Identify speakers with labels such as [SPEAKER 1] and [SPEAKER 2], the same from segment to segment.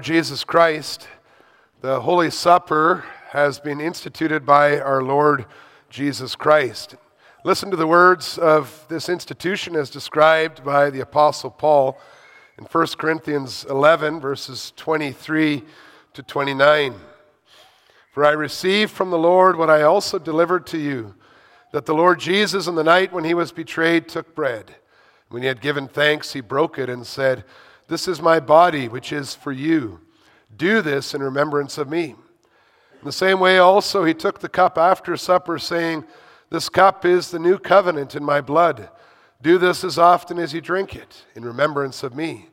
[SPEAKER 1] Lord Jesus Christ, the Holy Supper has been instituted by our Lord Jesus Christ. Listen to the words of this institution as described by the Apostle Paul in 1 Corinthians 11, verses 23 to 29. For I received from the Lord what I also delivered to you that the Lord Jesus, in the night when he was betrayed, took bread. When he had given thanks, he broke it and said, this is my body, which is for you. Do this in remembrance of me. In the same way, also, he took the cup after supper, saying, This cup is the new covenant in my blood. Do this as often as you drink it, in remembrance of me.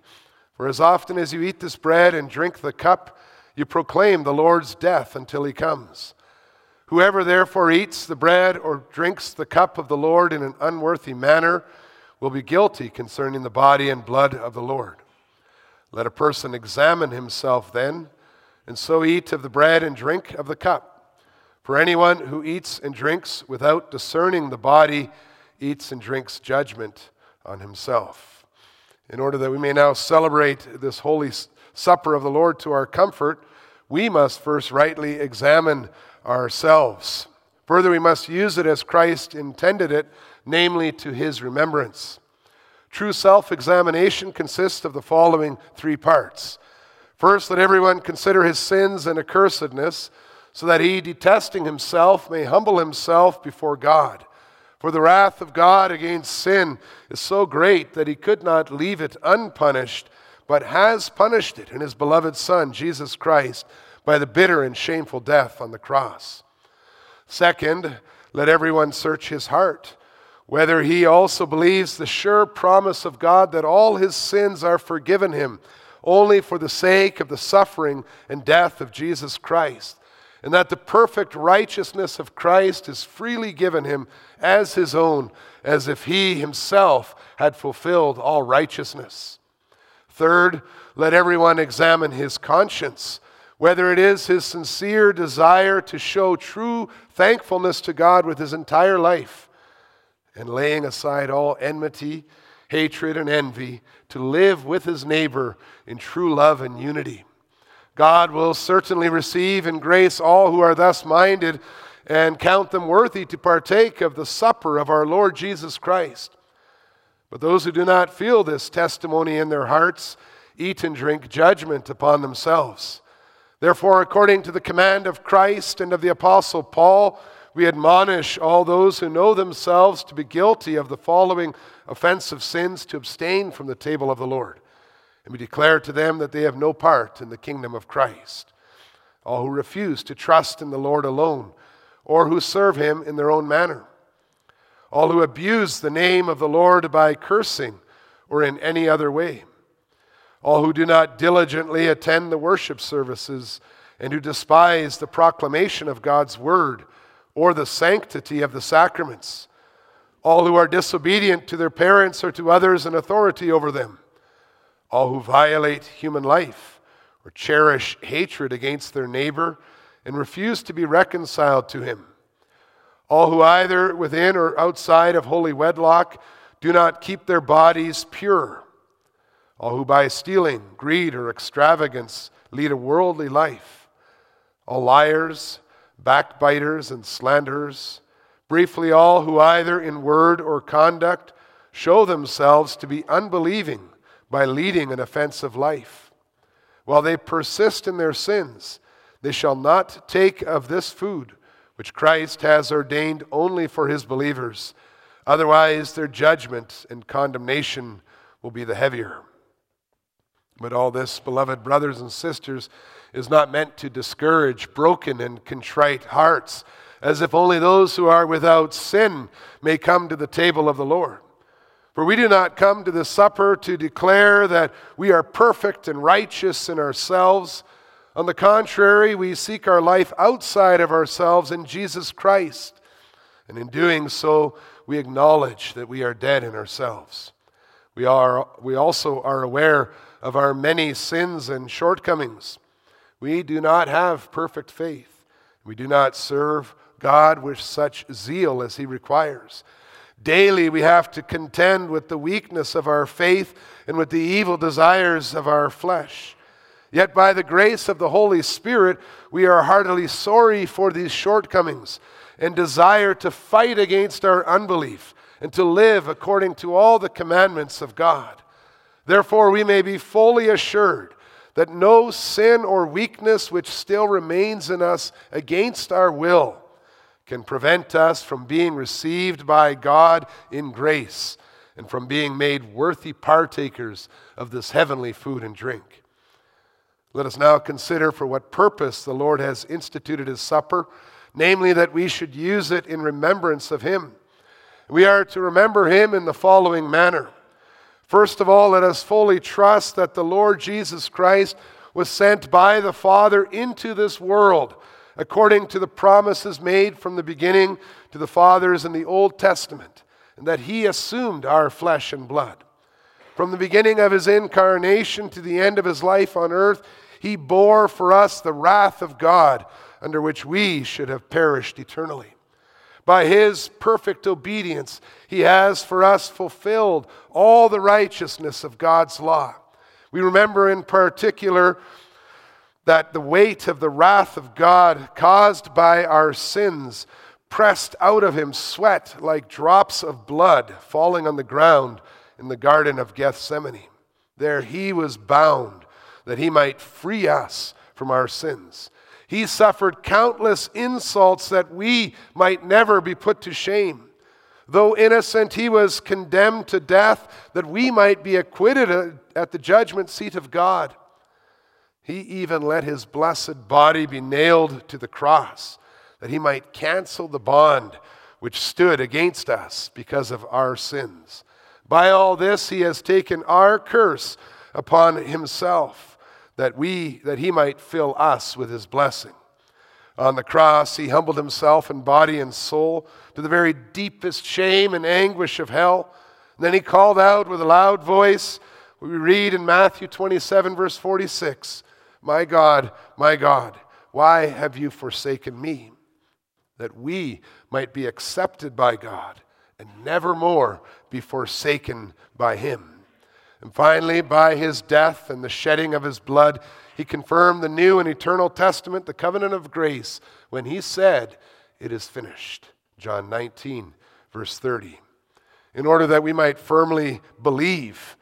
[SPEAKER 1] For as often as you eat this bread and drink the cup, you proclaim the Lord's death until he comes. Whoever therefore eats the bread or drinks the cup of the Lord in an unworthy manner will be guilty concerning the body and blood of the Lord. Let a person examine himself then, and so eat of the bread and drink of the cup. For anyone who eats and drinks without discerning the body eats and drinks judgment on himself. In order that we may now celebrate this holy supper of the Lord to our comfort, we must first rightly examine ourselves. Further, we must use it as Christ intended it, namely to his remembrance. True self examination consists of the following three parts. First, let everyone consider his sins and accursedness, so that he, detesting himself, may humble himself before God. For the wrath of God against sin is so great that he could not leave it unpunished, but has punished it in his beloved Son, Jesus Christ, by the bitter and shameful death on the cross. Second, let everyone search his heart whether he also believes the sure promise of God that all his sins are forgiven him only for the sake of the suffering and death of Jesus Christ, and that the perfect righteousness of Christ is freely given him as his own, as if he himself had fulfilled all righteousness. Third, let everyone examine his conscience, whether it is his sincere desire to show true thankfulness to God with his entire life and laying aside all enmity, hatred, and envy, to live with his neighbor in true love and unity. God will certainly receive and grace all who are thus minded and count them worthy to partake of the supper of our Lord Jesus Christ. But those who do not feel this testimony in their hearts eat and drink judgment upon themselves. Therefore, according to the command of Christ and of the Apostle Paul, we admonish all those who know themselves to be guilty of the following offensive sins to abstain from the table of the Lord. And we declare to them that they have no part in the kingdom of Christ. All who refuse to trust in the Lord alone, or who serve him in their own manner. All who abuse the name of the Lord by cursing or in any other way. All who do not diligently attend the worship services and who despise the proclamation of God's word or the sanctity of the sacraments. All who are disobedient to their parents or to others in authority over them. All who violate human life or cherish hatred against their neighbor and refuse to be reconciled to him. All who either within or outside of holy wedlock do not keep their bodies pure. All who by stealing, greed, or extravagance lead a worldly life. All liars, backbiters, and slanderers, briefly, all who either in word or conduct show themselves to be unbelieving by leading an offensive life. While they persist in their sins, they shall not take of this food which Christ has ordained only for his believers. Otherwise, their judgment and condemnation will be the heavier. But all this, beloved brothers and sisters, is not meant to discourage broken and contrite hearts, as if only those who are without sin may come to the table of the Lord. For we do not come to the supper to declare that we are perfect and righteous in ourselves. On the contrary, we seek our life outside of ourselves in Jesus Christ. And in doing so, we acknowledge that we are dead in ourselves. We, are, we also are aware of our many sins and shortcomings. We do not have perfect faith. We do not serve God with such zeal as He requires. Daily, we have to contend with the weakness of our faith and with the evil desires of our flesh. Yet by the grace of the Holy Spirit, we are heartily sorry for these shortcomings and desire to fight against our unbelief and to live according to all the commandments of God. Therefore, we may be fully assured that no sin or weakness which still remains in us against our will can prevent us from being received by God in grace and from being made worthy partakers of this heavenly food and drink. Let us now consider for what purpose the Lord has instituted his supper, namely, that we should use it in remembrance of him. We are to remember him in the following manner. First of all, let us fully trust that the Lord Jesus Christ was sent by the Father into this world, according to the promises made from the beginning to the fathers in the Old Testament, and that he assumed our flesh and blood. From the beginning of his incarnation to the end of his life on earth, he bore for us the wrath of God, under which we should have perished eternally. By his perfect obedience, he has for us fulfilled all the righteousness of God's law. We remember in particular that the weight of the wrath of God caused by our sins pressed out of him sweat like drops of blood falling on the ground in the Garden of Gethsemane. There he was bound that he might free us from our sins. He suffered countless insults that we might never be put to shame. Though innocent, he was condemned to death that we might be acquitted at the judgment seat of God. He even let his blessed body be nailed to the cross that he might cancel the bond which stood against us because of our sins. By all this, he has taken our curse upon himself that we that he might fill us with his blessing. On the cross, he humbled himself in body and soul to the very deepest shame and anguish of hell. And then he called out with a loud voice. We read in Matthew 27, verse 46 My God, my God, why have you forsaken me? That we might be accepted by God and never more be forsaken by him. And finally, by his death and the shedding of his blood, he confirmed the new and eternal testament, the covenant of grace, when he said, It is finished. John 19, verse 30. In order that we might firmly believe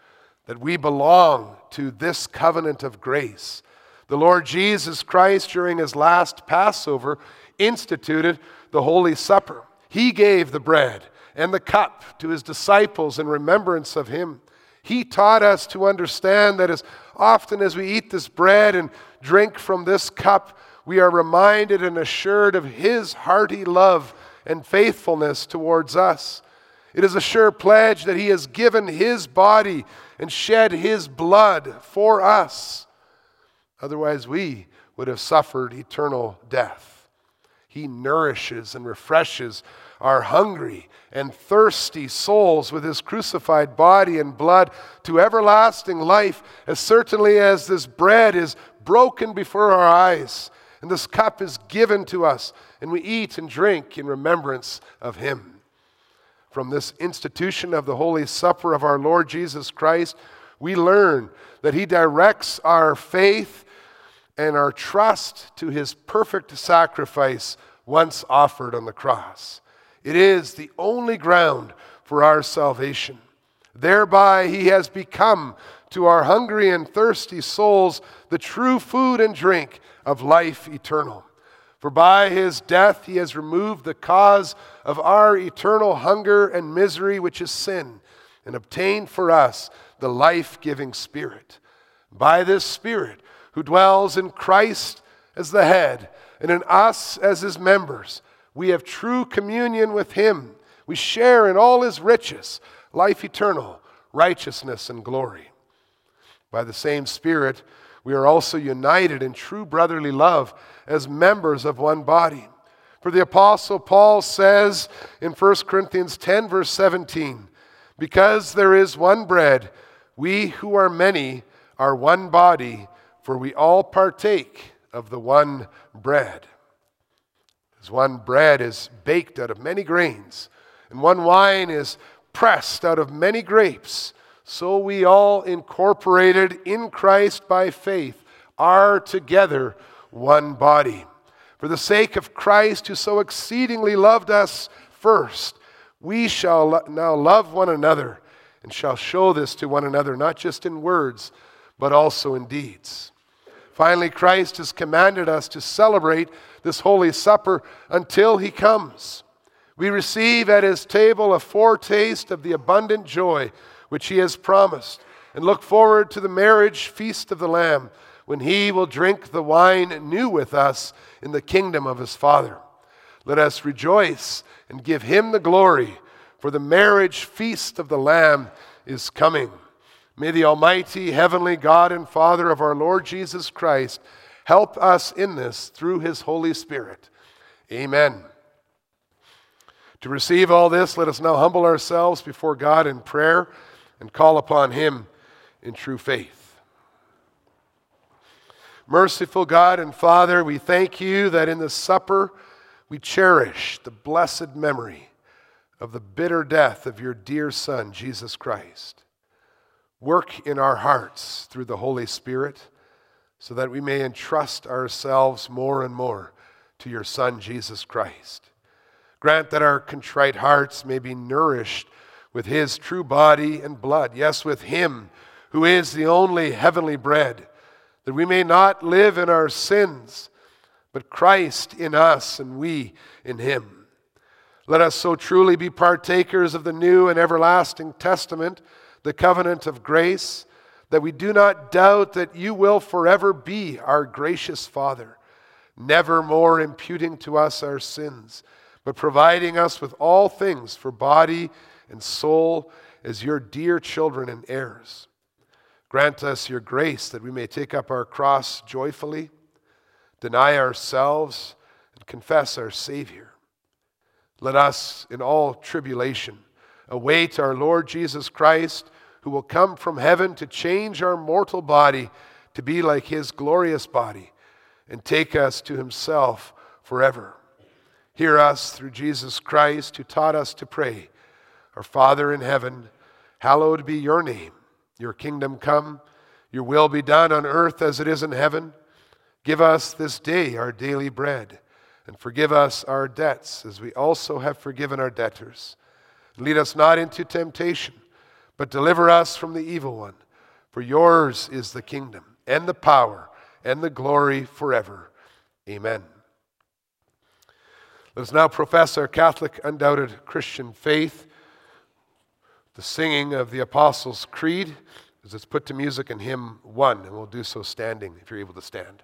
[SPEAKER 1] that we belong to this covenant of grace, the Lord Jesus Christ, during his last Passover, instituted the Holy Supper. He gave the bread and the cup to his disciples in remembrance of him. He taught us to understand that as often as we eat this bread and drink from this cup, we are reminded and assured of His hearty love and faithfulness towards us. It is a sure pledge that He has given His body and shed His blood for us. Otherwise, we would have suffered eternal death. He nourishes and refreshes our hungry and thirsty souls with his crucified body and blood to everlasting life, as certainly as this bread is broken before our eyes and this cup is given to us, and we eat and drink in remembrance of him. From this institution of the Holy Supper of our Lord Jesus Christ, we learn that he directs our faith and our trust to his perfect sacrifice once offered on the cross. It is the only ground for our salvation. Thereby, he has become to our hungry and thirsty souls the true food and drink of life eternal. For by his death, he has removed the cause of our eternal hunger and misery, which is sin, and obtained for us the life giving Spirit. By this Spirit, who dwells in Christ as the head, and in us as his members, we have true communion with Him. We share in all His riches, life eternal, righteousness, and glory. By the same Spirit, we are also united in true brotherly love as members of one body. For the Apostle Paul says in 1 Corinthians 10, verse 17, Because there is one bread, we who are many are one body, for we all partake of the one bread. As one bread is baked out of many grains, and one wine is pressed out of many grapes, so we all incorporated in Christ by faith are together one body. For the sake of Christ, who so exceedingly loved us first, we shall now love one another and shall show this to one another, not just in words, but also in deeds. Finally, Christ has commanded us to celebrate this Holy Supper until he comes. We receive at his table a foretaste of the abundant joy which he has promised, and look forward to the marriage feast of the Lamb when he will drink the wine new with us in the kingdom of his Father. Let us rejoice and give him the glory, for the marriage feast of the Lamb is coming. May the Almighty, Heavenly God and Father of our Lord Jesus Christ help us in this through his Holy Spirit. Amen. To receive all this, let us now humble ourselves before God in prayer and call upon him in true faith. Merciful God and Father, we thank you that in the supper we cherish the blessed memory of the bitter death of your dear Son, Jesus Christ. Work in our hearts through the Holy Spirit so that we may entrust ourselves more and more to your Son, Jesus Christ. Grant that our contrite hearts may be nourished with his true body and blood, yes, with him who is the only heavenly bread that we may not live in our sins, but Christ in us and we in him. Let us so truly be partakers of the new and everlasting testament, the covenant of grace, that we do not doubt that you will forever be our gracious Father, never more imputing to us our sins, but providing us with all things for body and soul as your dear children and heirs. Grant us your grace that we may take up our cross joyfully, deny ourselves, and confess our Savior. Let us, in all tribulation, await our Lord Jesus Christ, who will come from heaven to change our mortal body to be like his glorious body and take us to himself forever. Hear us through Jesus Christ, who taught us to pray Our Father in heaven, hallowed be your name. Your kingdom come, your will be done on earth as it is in heaven. Give us this day our daily bread, and forgive us our debts as we also have forgiven our debtors. Lead us not into temptation, but deliver us from the evil one. For yours is the kingdom, and the power, and the glory forever. Amen. Let us now profess our Catholic, undoubted Christian faith the singing of the Apostles' Creed as it's put to music in hymn one, and we'll do so standing if you're able to stand.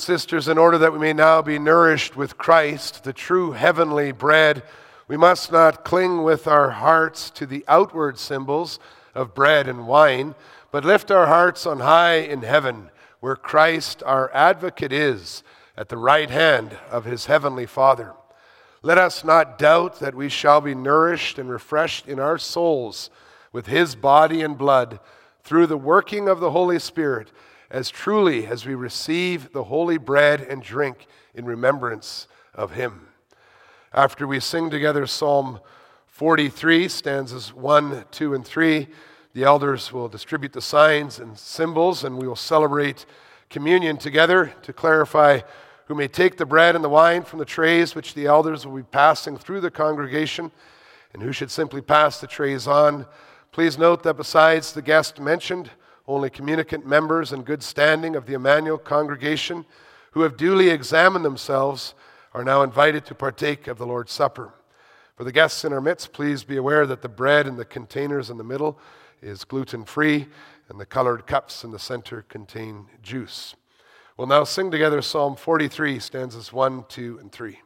[SPEAKER 1] And sisters, in order that we may now be nourished with Christ, the true heavenly bread, we must not cling with our hearts to the outward symbols of bread and wine, but lift our hearts on high in heaven, where Christ our advocate is, at the right hand of his heavenly Father. Let us not doubt that we shall be nourished and refreshed in our souls with his body and blood through the working of the Holy Spirit, as truly as we receive the holy bread and drink in remembrance of him. After we sing together Psalm 43, stanzas 1, 2, and 3, the elders will distribute the signs and symbols, and we will celebrate communion together to clarify who may take the bread and the wine from the trays which the elders will be passing through the congregation, and who should simply pass the trays on. Please note that besides the guest mentioned, only communicant members in good standing of the Emmanuel congregation who have duly examined themselves are now invited to partake of the Lord's Supper. For the guests in our midst, please be aware that the bread in the containers in the middle is gluten free, and the colored cups in the center contain juice. We'll now sing together Psalm 43, stanzas 1, 2, and 3.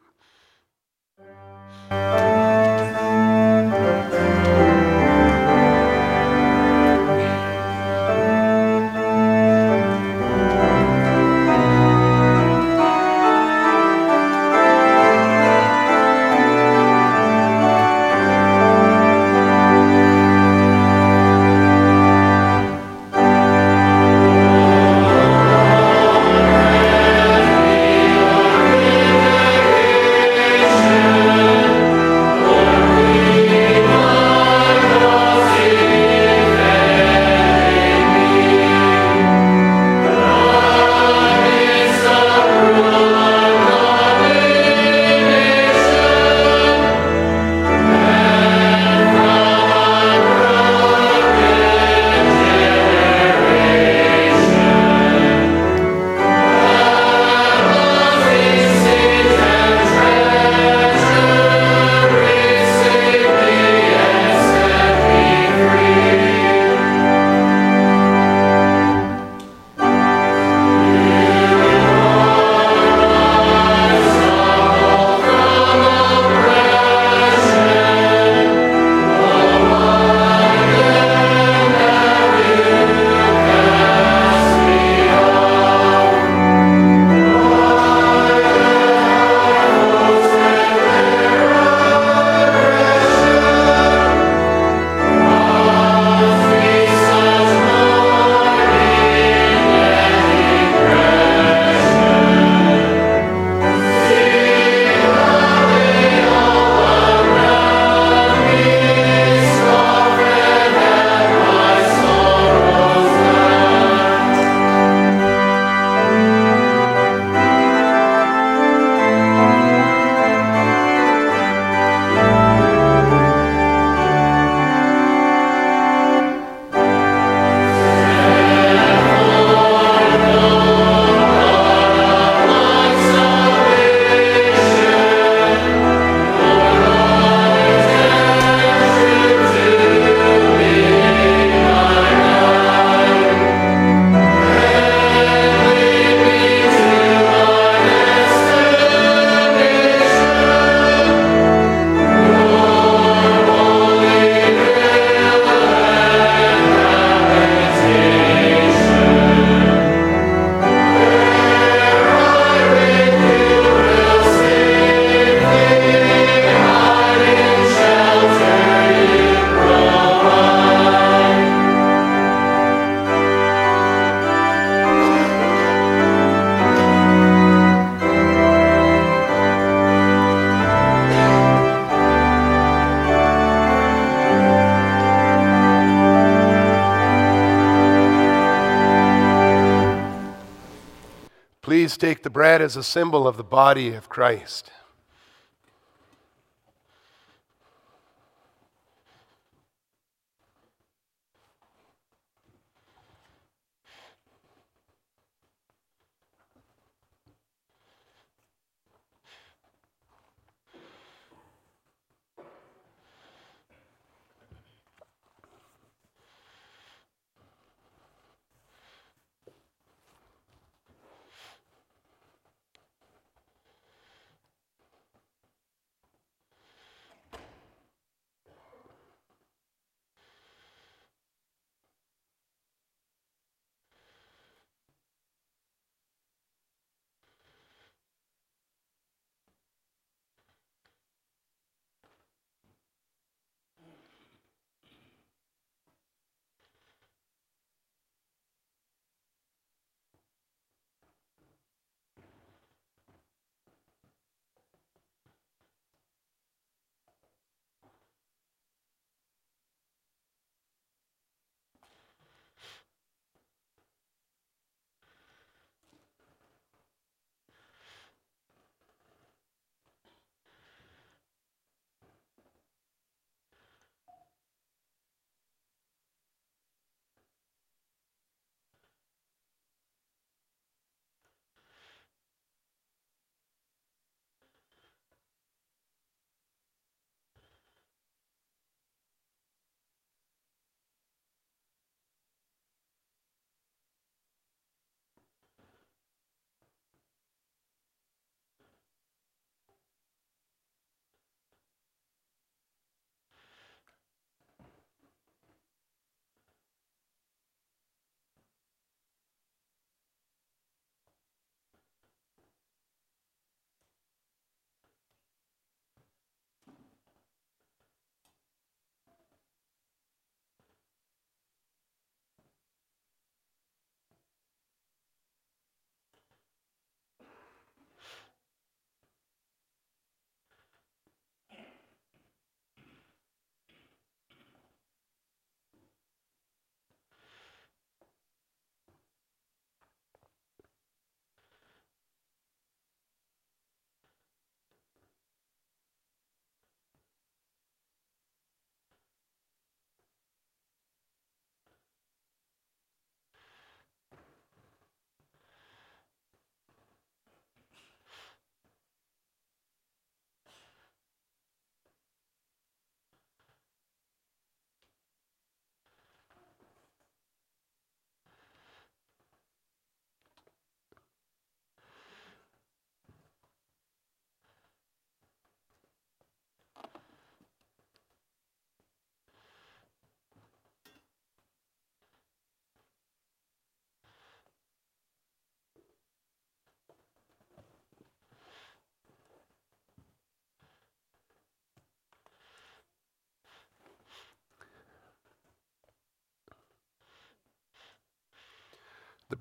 [SPEAKER 1] Take the bread as a symbol of the body of Christ.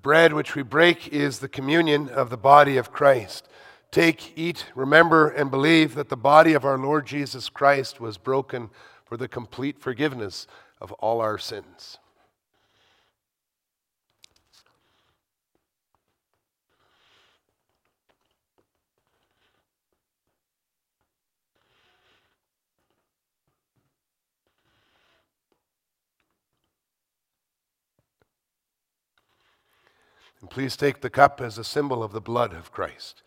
[SPEAKER 1] Bread which we break is the communion of the body of Christ. Take, eat, remember, and believe that the body of our Lord Jesus Christ was broken for the complete forgiveness of all our sins. And please take the cup as a symbol of the blood of Christ.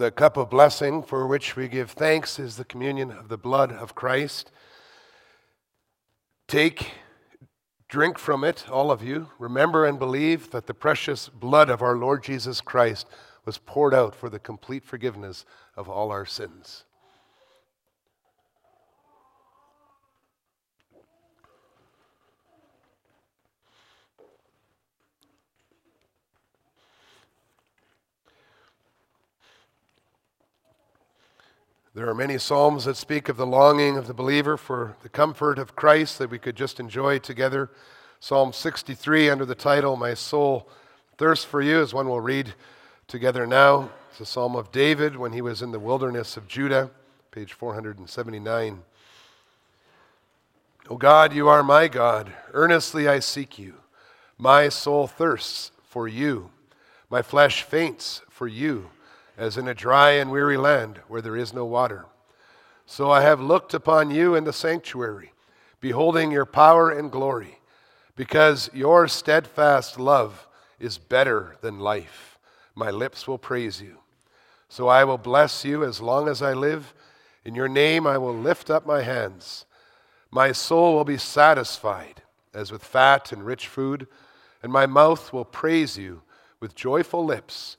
[SPEAKER 1] The cup of blessing for which we give thanks is the communion of the blood of Christ. Take, drink from it, all of you. Remember and believe that the precious blood of our Lord Jesus Christ was poured out for the complete forgiveness of all our sins. There are many Psalms that speak of the longing of the believer for the comfort of Christ that we could just enjoy together. Psalm 63, under the title, My Soul Thirsts for You, is one we'll read together now. It's a psalm of David when he was in the wilderness of Judah, page 479. O God, you are my God. Earnestly I seek you. My soul thirsts for you. My flesh faints for you as in a dry and weary land where there is no water. So I have looked upon you in the sanctuary, beholding your power and glory, because your steadfast love is better than life. My lips will praise you. So I will bless you as long as I live. In your name I will lift up my hands. My soul will be satisfied as with fat and rich food, and my mouth will praise you with joyful lips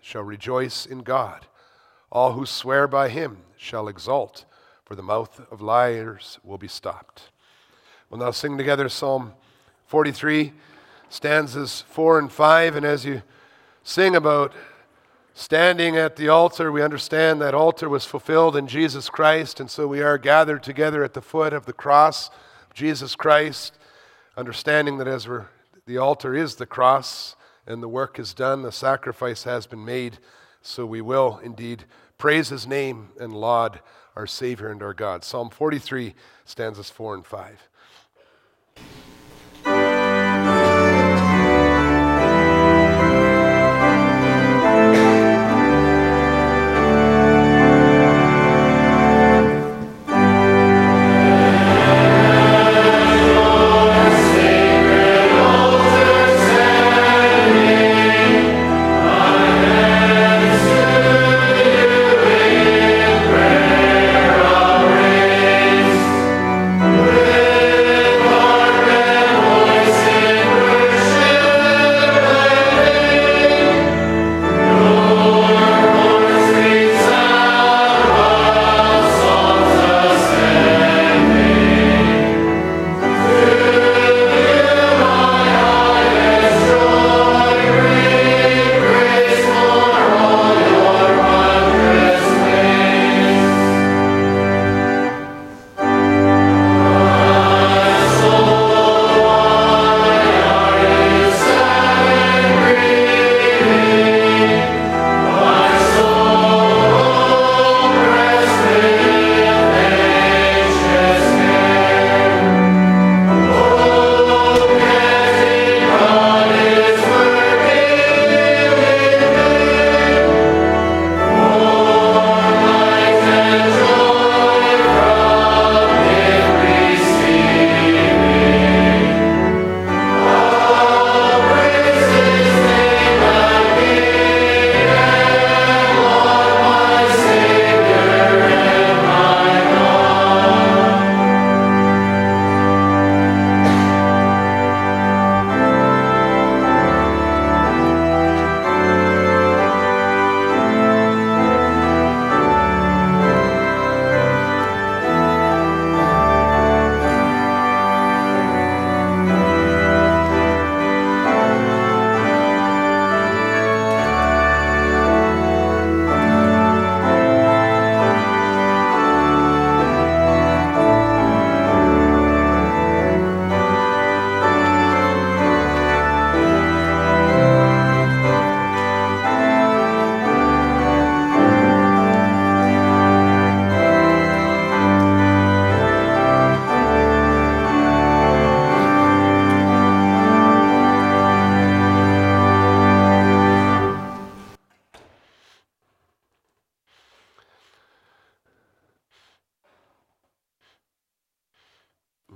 [SPEAKER 1] shall rejoice in God. All who swear by him shall exult, for the mouth of liars will be stopped. We'll now sing together Psalm 43, stanzas 4 and 5. And as you sing about standing at the altar, we understand that altar was fulfilled in Jesus Christ. And so we are gathered together at the foot of the cross of Jesus Christ, understanding that as we're, the altar is the cross, and the work is done, the sacrifice has been made. So we will indeed praise his name and laud our Savior and our God. Psalm 43, stanzas 4 and 5.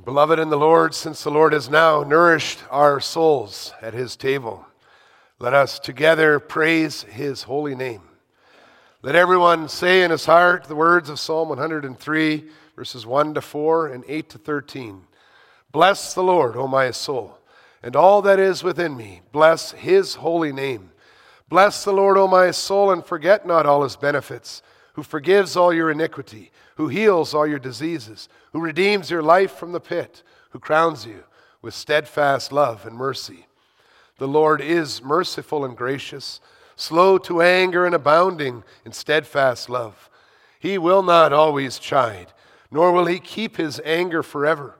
[SPEAKER 1] Beloved in the Lord, since the Lord has now nourished our souls at his table, let us together praise his holy name. Let everyone say in his heart the words of Psalm 103, verses 1 to 4 and 8 to 13. Bless the Lord, O my soul, and all that is within me. Bless his holy name. Bless the Lord, O my soul, and forget not all his benefits, who forgives all your iniquity who heals all your diseases, who redeems your life from the pit, who crowns you with steadfast love and mercy. The Lord is merciful and gracious, slow to anger and abounding in steadfast love. He will not always chide, nor will he keep his anger forever.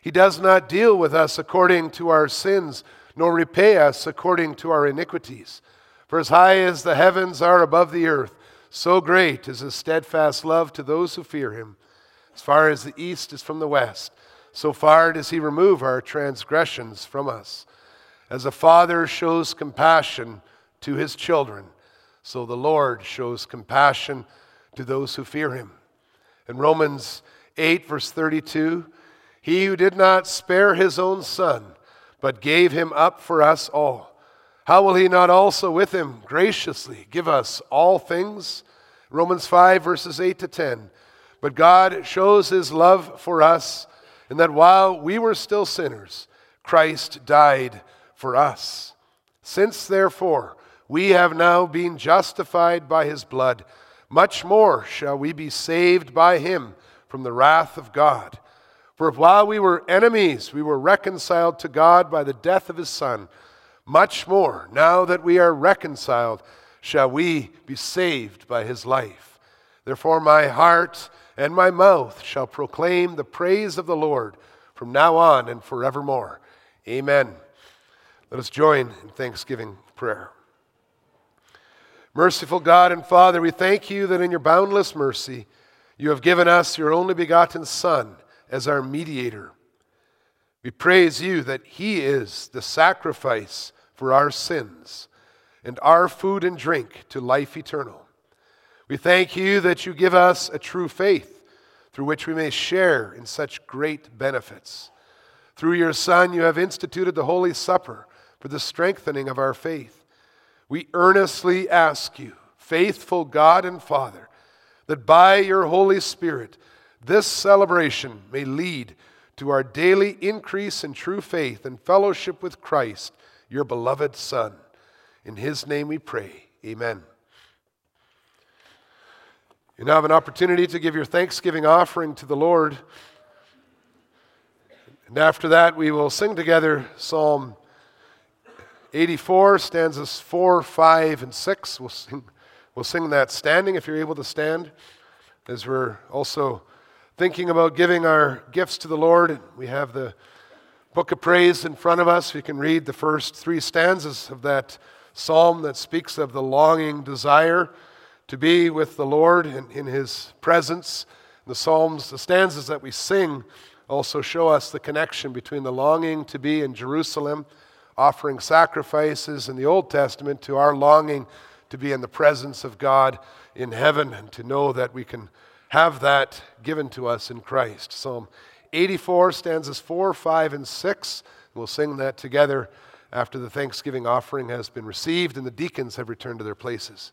[SPEAKER 1] He does not deal with us according to our sins, nor repay us according to our iniquities. For as high as the heavens are above the earth, so great is his steadfast love to those who fear him. As far as the east is from the west, so far does he remove our transgressions from us. As a father shows compassion to his children, so the Lord shows compassion to those who fear him. In Romans 8, verse 32, he who did not spare his own son, but gave him up for us all how will he not also with him graciously give us all things? Romans 5, verses 8 to 10. But God shows his love for us in that while we were still sinners, Christ died for us. Since, therefore, we have now been justified by his blood, much more shall we be saved by him from the wrath of God. For if while we were enemies, we were reconciled to God by the death of his Son, much more, now that we are reconciled, shall we be saved by his life. Therefore, my heart and my mouth shall proclaim the praise of the Lord from now on and forevermore. Amen. Let us join in thanksgiving prayer. Merciful God and Father, we thank you that in your boundless mercy you have given us your only begotten Son as our mediator we praise you that He is the sacrifice for our sins and our food and drink to life eternal. We thank you that you give us a true faith through which we may share in such great benefits. Through your Son, you have instituted the Holy Supper for the strengthening of our faith. We earnestly ask you, faithful God and Father, that by your Holy Spirit, this celebration may lead to our daily increase in true faith and fellowship with Christ, your beloved Son. In his name we pray. Amen. You now have an opportunity to give your thanksgiving offering to the Lord. And after that, we will sing together Psalm 84, stanzas 4, 5, and 6. We'll sing, we'll sing that standing if you're able to stand, as we're also thinking about giving our gifts to the Lord, we have the book of praise in front of us. We can read the first three stanzas of that psalm that speaks of the longing desire to be with the Lord in, in his presence. The psalms, the stanzas that we sing, also show us the connection between the longing to be in Jerusalem, offering sacrifices in the Old Testament, to our longing to be in the presence of God in heaven and to know that we can have that given to us in Christ. Psalm 84, stanzas 4, 5, and 6. We'll sing that together after the thanksgiving offering has been received and the deacons have returned to their places.